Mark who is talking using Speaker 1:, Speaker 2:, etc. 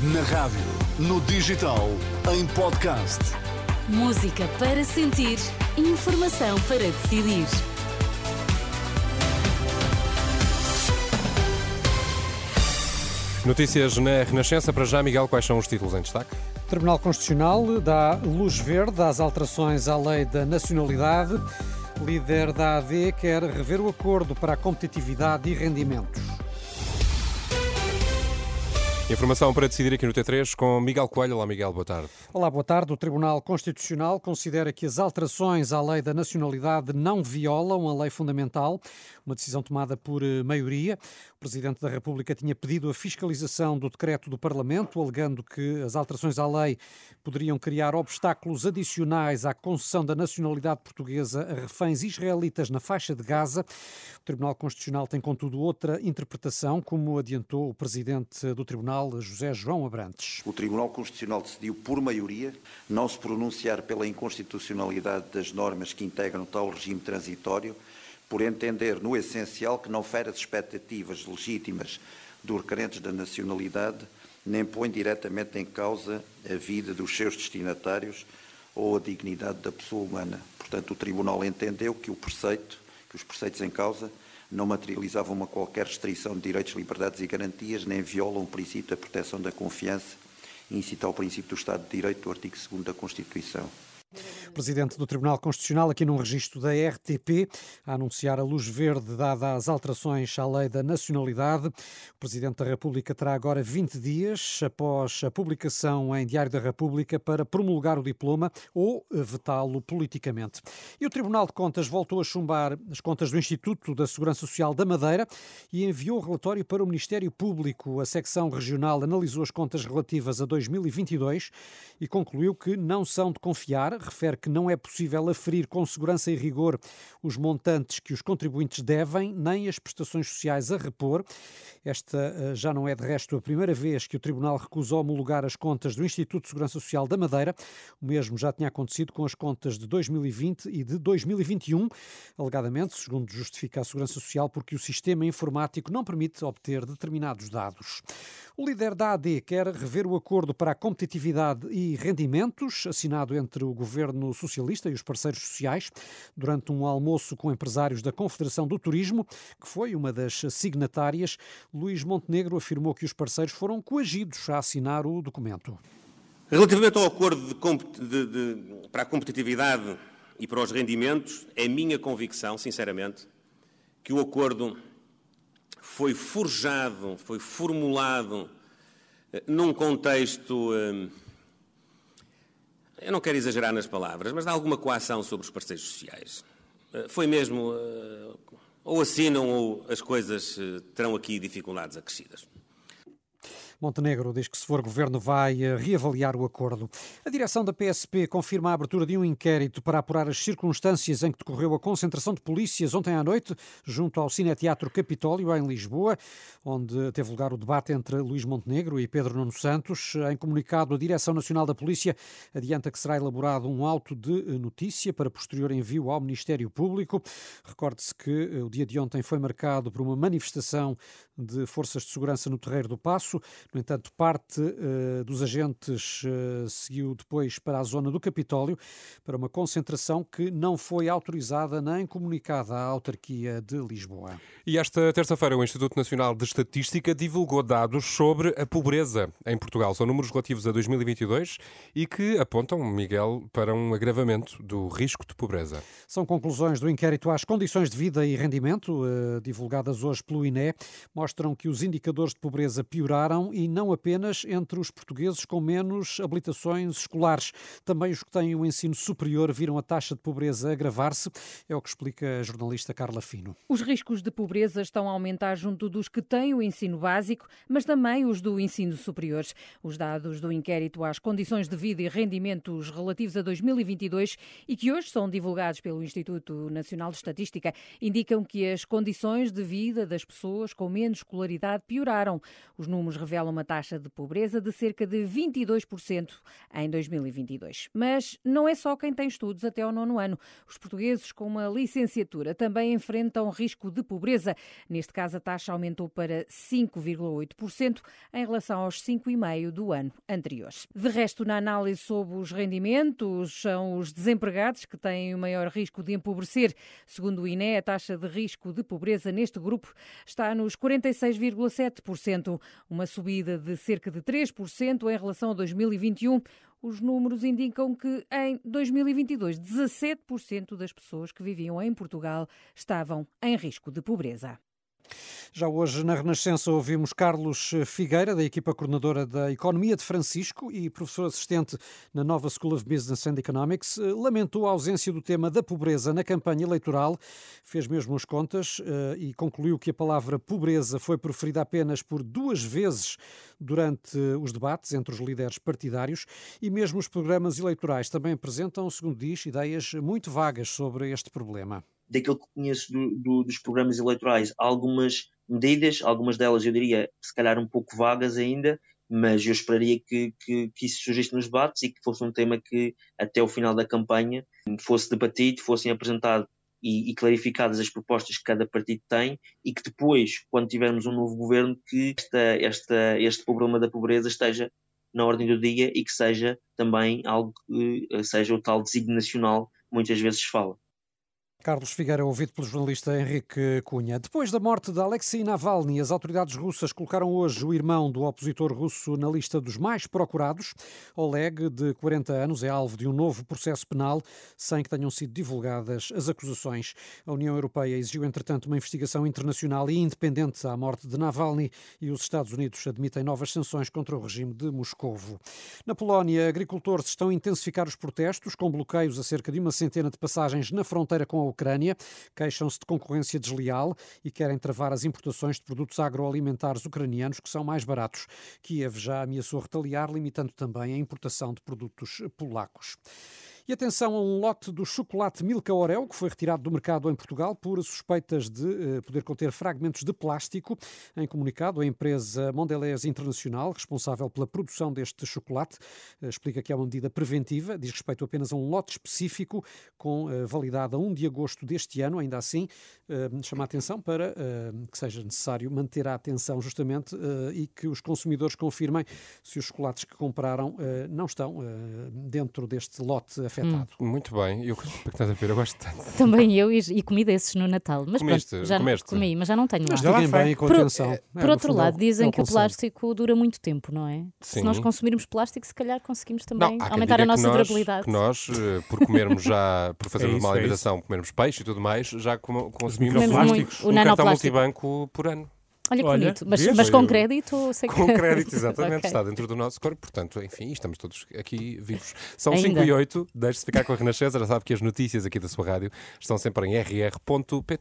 Speaker 1: Na rádio, no digital, em podcast.
Speaker 2: Música para sentir, informação para decidir.
Speaker 3: Notícias na Renascença. Para já, Miguel, quais são os títulos em destaque?
Speaker 4: O Tribunal Constitucional dá luz verde às alterações à lei da nacionalidade. Líder da AD quer rever o acordo para a competitividade e rendimentos.
Speaker 3: Informação para decidir aqui no T3 com Miguel Coelho. Olá, Miguel, boa tarde.
Speaker 4: Olá, boa tarde. O Tribunal Constitucional considera que as alterações à lei da nacionalidade não violam a lei fundamental, uma decisão tomada por eh, maioria. O Presidente da República tinha pedido a fiscalização do decreto do Parlamento, alegando que as alterações à lei poderiam criar obstáculos adicionais à concessão da nacionalidade portuguesa a reféns israelitas na faixa de Gaza. O Tribunal Constitucional tem, contudo, outra interpretação, como adiantou o Presidente do Tribunal, José João Abrantes.
Speaker 5: O Tribunal Constitucional decidiu, por maioria, não se pronunciar pela inconstitucionalidade das normas que integram tal regime transitório, por entender, no essencial, que não fere as expectativas legítimas dos requerentes da nacionalidade, nem põe diretamente em causa a vida dos seus destinatários ou a dignidade da pessoa humana. Portanto, o Tribunal entendeu que o preceito, que os preceitos em causa, não materializavam uma qualquer restrição de direitos, liberdades e garantias, nem violam o princípio da proteção da confiança e incita ao princípio do Estado de Direito do artigo 2 da Constituição.
Speaker 4: Presidente do Tribunal Constitucional, aqui num registro da RTP, a anunciar a luz verde dada às alterações à lei da nacionalidade. O Presidente da República terá agora 20 dias após a publicação em Diário da República para promulgar o diploma ou vetá-lo politicamente. E o Tribunal de Contas voltou a chumbar as contas do Instituto da Segurança Social da Madeira e enviou o relatório para o Ministério Público. A secção regional analisou as contas relativas a 2022 e concluiu que não são de confiar refere que não é possível aferir com segurança e rigor os montantes que os contribuintes devem, nem as prestações sociais a repor. Esta eh, já não é, de resto, a primeira vez que o Tribunal recusou homologar as contas do Instituto de Segurança Social da Madeira. O mesmo já tinha acontecido com as contas de 2020 e de 2021, alegadamente, segundo justifica a Segurança Social, porque o sistema informático não permite obter determinados dados. O líder da AD quer rever o acordo para a competitividade e rendimentos, assinado entre o governo socialista e os parceiros sociais, durante um almoço com empresários da Confederação do Turismo, que foi uma das signatárias. Luís Montenegro afirmou que os parceiros foram coagidos a assinar o documento.
Speaker 6: Relativamente ao acordo de, de, de, para a competitividade e para os rendimentos, é minha convicção, sinceramente, que o acordo foi forjado, foi formulado eh, num contexto. Eh, eu não quero exagerar nas palavras, mas de alguma coação sobre os parceiros sociais. Eh, foi mesmo. Ou assinam ou as coisas terão aqui dificuldades acrescidas.
Speaker 4: Montenegro diz que, se for governo, vai eh, reavaliar o acordo. A direção da PSP confirma a abertura de um inquérito para apurar as circunstâncias em que decorreu a concentração de polícias ontem à noite, junto ao Cineteatro Capitólio, em Lisboa, onde teve lugar o debate entre Luís Montenegro e Pedro Nuno Santos. Em comunicado, a Direção Nacional da Polícia adianta que será elaborado um auto de eh, notícia para posterior envio ao Ministério Público. Recorde-se que eh, o dia de ontem foi marcado por uma manifestação de forças de segurança no Terreiro do Passo. No entanto, parte uh, dos agentes uh, seguiu depois para a zona do Capitólio para uma concentração que não foi autorizada nem comunicada à autarquia de Lisboa.
Speaker 3: E esta terça-feira o Instituto Nacional de Estatística divulgou dados sobre a pobreza em Portugal. São números relativos a 2022 e que apontam, Miguel, para um agravamento do risco de pobreza.
Speaker 4: São conclusões do inquérito às condições de vida e rendimento, uh, divulgadas hoje pelo INE, mostram que os indicadores de pobreza pioraram e não apenas entre os portugueses com menos habilitações escolares. Também os que têm o ensino superior viram a taxa de pobreza agravar-se, é o que explica a jornalista Carla Fino.
Speaker 7: Os riscos de pobreza estão a aumentar junto dos que têm o ensino básico, mas também os do ensino superior. Os dados do inquérito às condições de vida e rendimentos relativos a 2022 e que hoje são divulgados pelo Instituto Nacional de Estatística indicam que as condições de vida das pessoas com menos escolaridade pioraram. Os números revelam revela uma taxa de pobreza de cerca de 22% em 2022. Mas não é só quem tem estudos até ao nono ano. Os portugueses com uma licenciatura também enfrentam risco de pobreza. Neste caso, a taxa aumentou para 5,8% em relação aos 5,5% do ano anterior. De resto, na análise sobre os rendimentos, são os desempregados que têm o maior risco de empobrecer. Segundo o INE, a taxa de risco de pobreza neste grupo está nos 46,7%, uma subida de cerca de 3% em relação a 2021. Os números indicam que em 2022, 17% das pessoas que viviam em Portugal estavam em risco de pobreza.
Speaker 4: Já hoje, na Renascença, ouvimos Carlos Figueira, da equipa coordenadora da Economia de Francisco e professor assistente na nova School of Business and Economics. Lamentou a ausência do tema da pobreza na campanha eleitoral, fez mesmo as contas eh, e concluiu que a palavra pobreza foi preferida apenas por duas vezes durante os debates entre os líderes partidários e mesmo os programas eleitorais também apresentam, segundo diz, ideias muito vagas sobre este problema
Speaker 8: daquilo que conheço do, do, dos programas eleitorais, algumas medidas, algumas delas eu diria se calhar um pouco vagas ainda, mas eu esperaria que, que, que, isso surgisse nos debates e que fosse um tema que até o final da campanha fosse debatido, fossem apresentado e, e, clarificadas as propostas que cada partido tem e que depois, quando tivermos um novo governo, que esta, esta, este problema da pobreza esteja na ordem do dia e que seja também algo que seja o tal desígnio nacional muitas vezes fala.
Speaker 4: Carlos Figueira, ouvido pelo jornalista Henrique Cunha. Depois da morte de Alexei Navalny, as autoridades russas colocaram hoje o irmão do opositor russo na lista dos mais procurados. Oleg, de 40 anos, é alvo de um novo processo penal sem que tenham sido divulgadas as acusações. A União Europeia exigiu, entretanto, uma investigação internacional e independente à morte de Navalny e os Estados Unidos admitem novas sanções contra o regime de Moscovo. Na Polónia, agricultores estão a intensificar os protestos, com bloqueios a cerca de uma centena de passagens na fronteira com a Ucrânia, queixam-se de concorrência desleal e querem travar as importações de produtos agroalimentares ucranianos que são mais baratos. Kiev já ameaçou retaliar, limitando também a importação de produtos polacos. E atenção a um lote do chocolate Milka Oreo, que foi retirado do mercado em Portugal por suspeitas de uh, poder conter fragmentos de plástico. Em comunicado, a empresa Mondelez Internacional, responsável pela produção deste chocolate, uh, explica que é uma medida preventiva, diz respeito apenas a um lote específico, com uh, validade a 1 de agosto deste ano. Ainda assim, chama a atenção para que seja necessário manter a atenção justamente e que os consumidores confirmem se os chocolates que compraram não estão dentro deste lote afetado.
Speaker 3: Hum. Muito bem, eu, eu gosto tanto.
Speaker 9: Também eu e, e comi desses no Natal. Mas
Speaker 3: Comeste,
Speaker 9: pronto, já
Speaker 3: comeste.
Speaker 9: comi, mas já não tenho
Speaker 4: mas
Speaker 9: lá.
Speaker 4: Mas bem com
Speaker 9: por,
Speaker 4: atenção.
Speaker 9: É, por outro lado, é dizem que o plástico dura muito tempo, não é?
Speaker 3: Sim.
Speaker 9: Se nós consumirmos plástico, se calhar conseguimos também
Speaker 3: não,
Speaker 9: aumentar a nossa
Speaker 3: nós,
Speaker 9: durabilidade.
Speaker 3: Que nós, eh, por comermos já, por fazermos é isso, uma é alimentação, comermos peixe e tudo mais, já consumimos
Speaker 9: plásticos.
Speaker 3: um cartão multibanco por ano.
Speaker 9: Olha que Olha, bonito, mas, mas com crédito sei
Speaker 3: Com crédito, exatamente, okay. está dentro do nosso corpo, portanto, enfim, estamos todos aqui vivos. São 5 e 8, deixe-se ficar com a Renascença, já sabe que as notícias aqui da sua rádio estão sempre em rr.pt.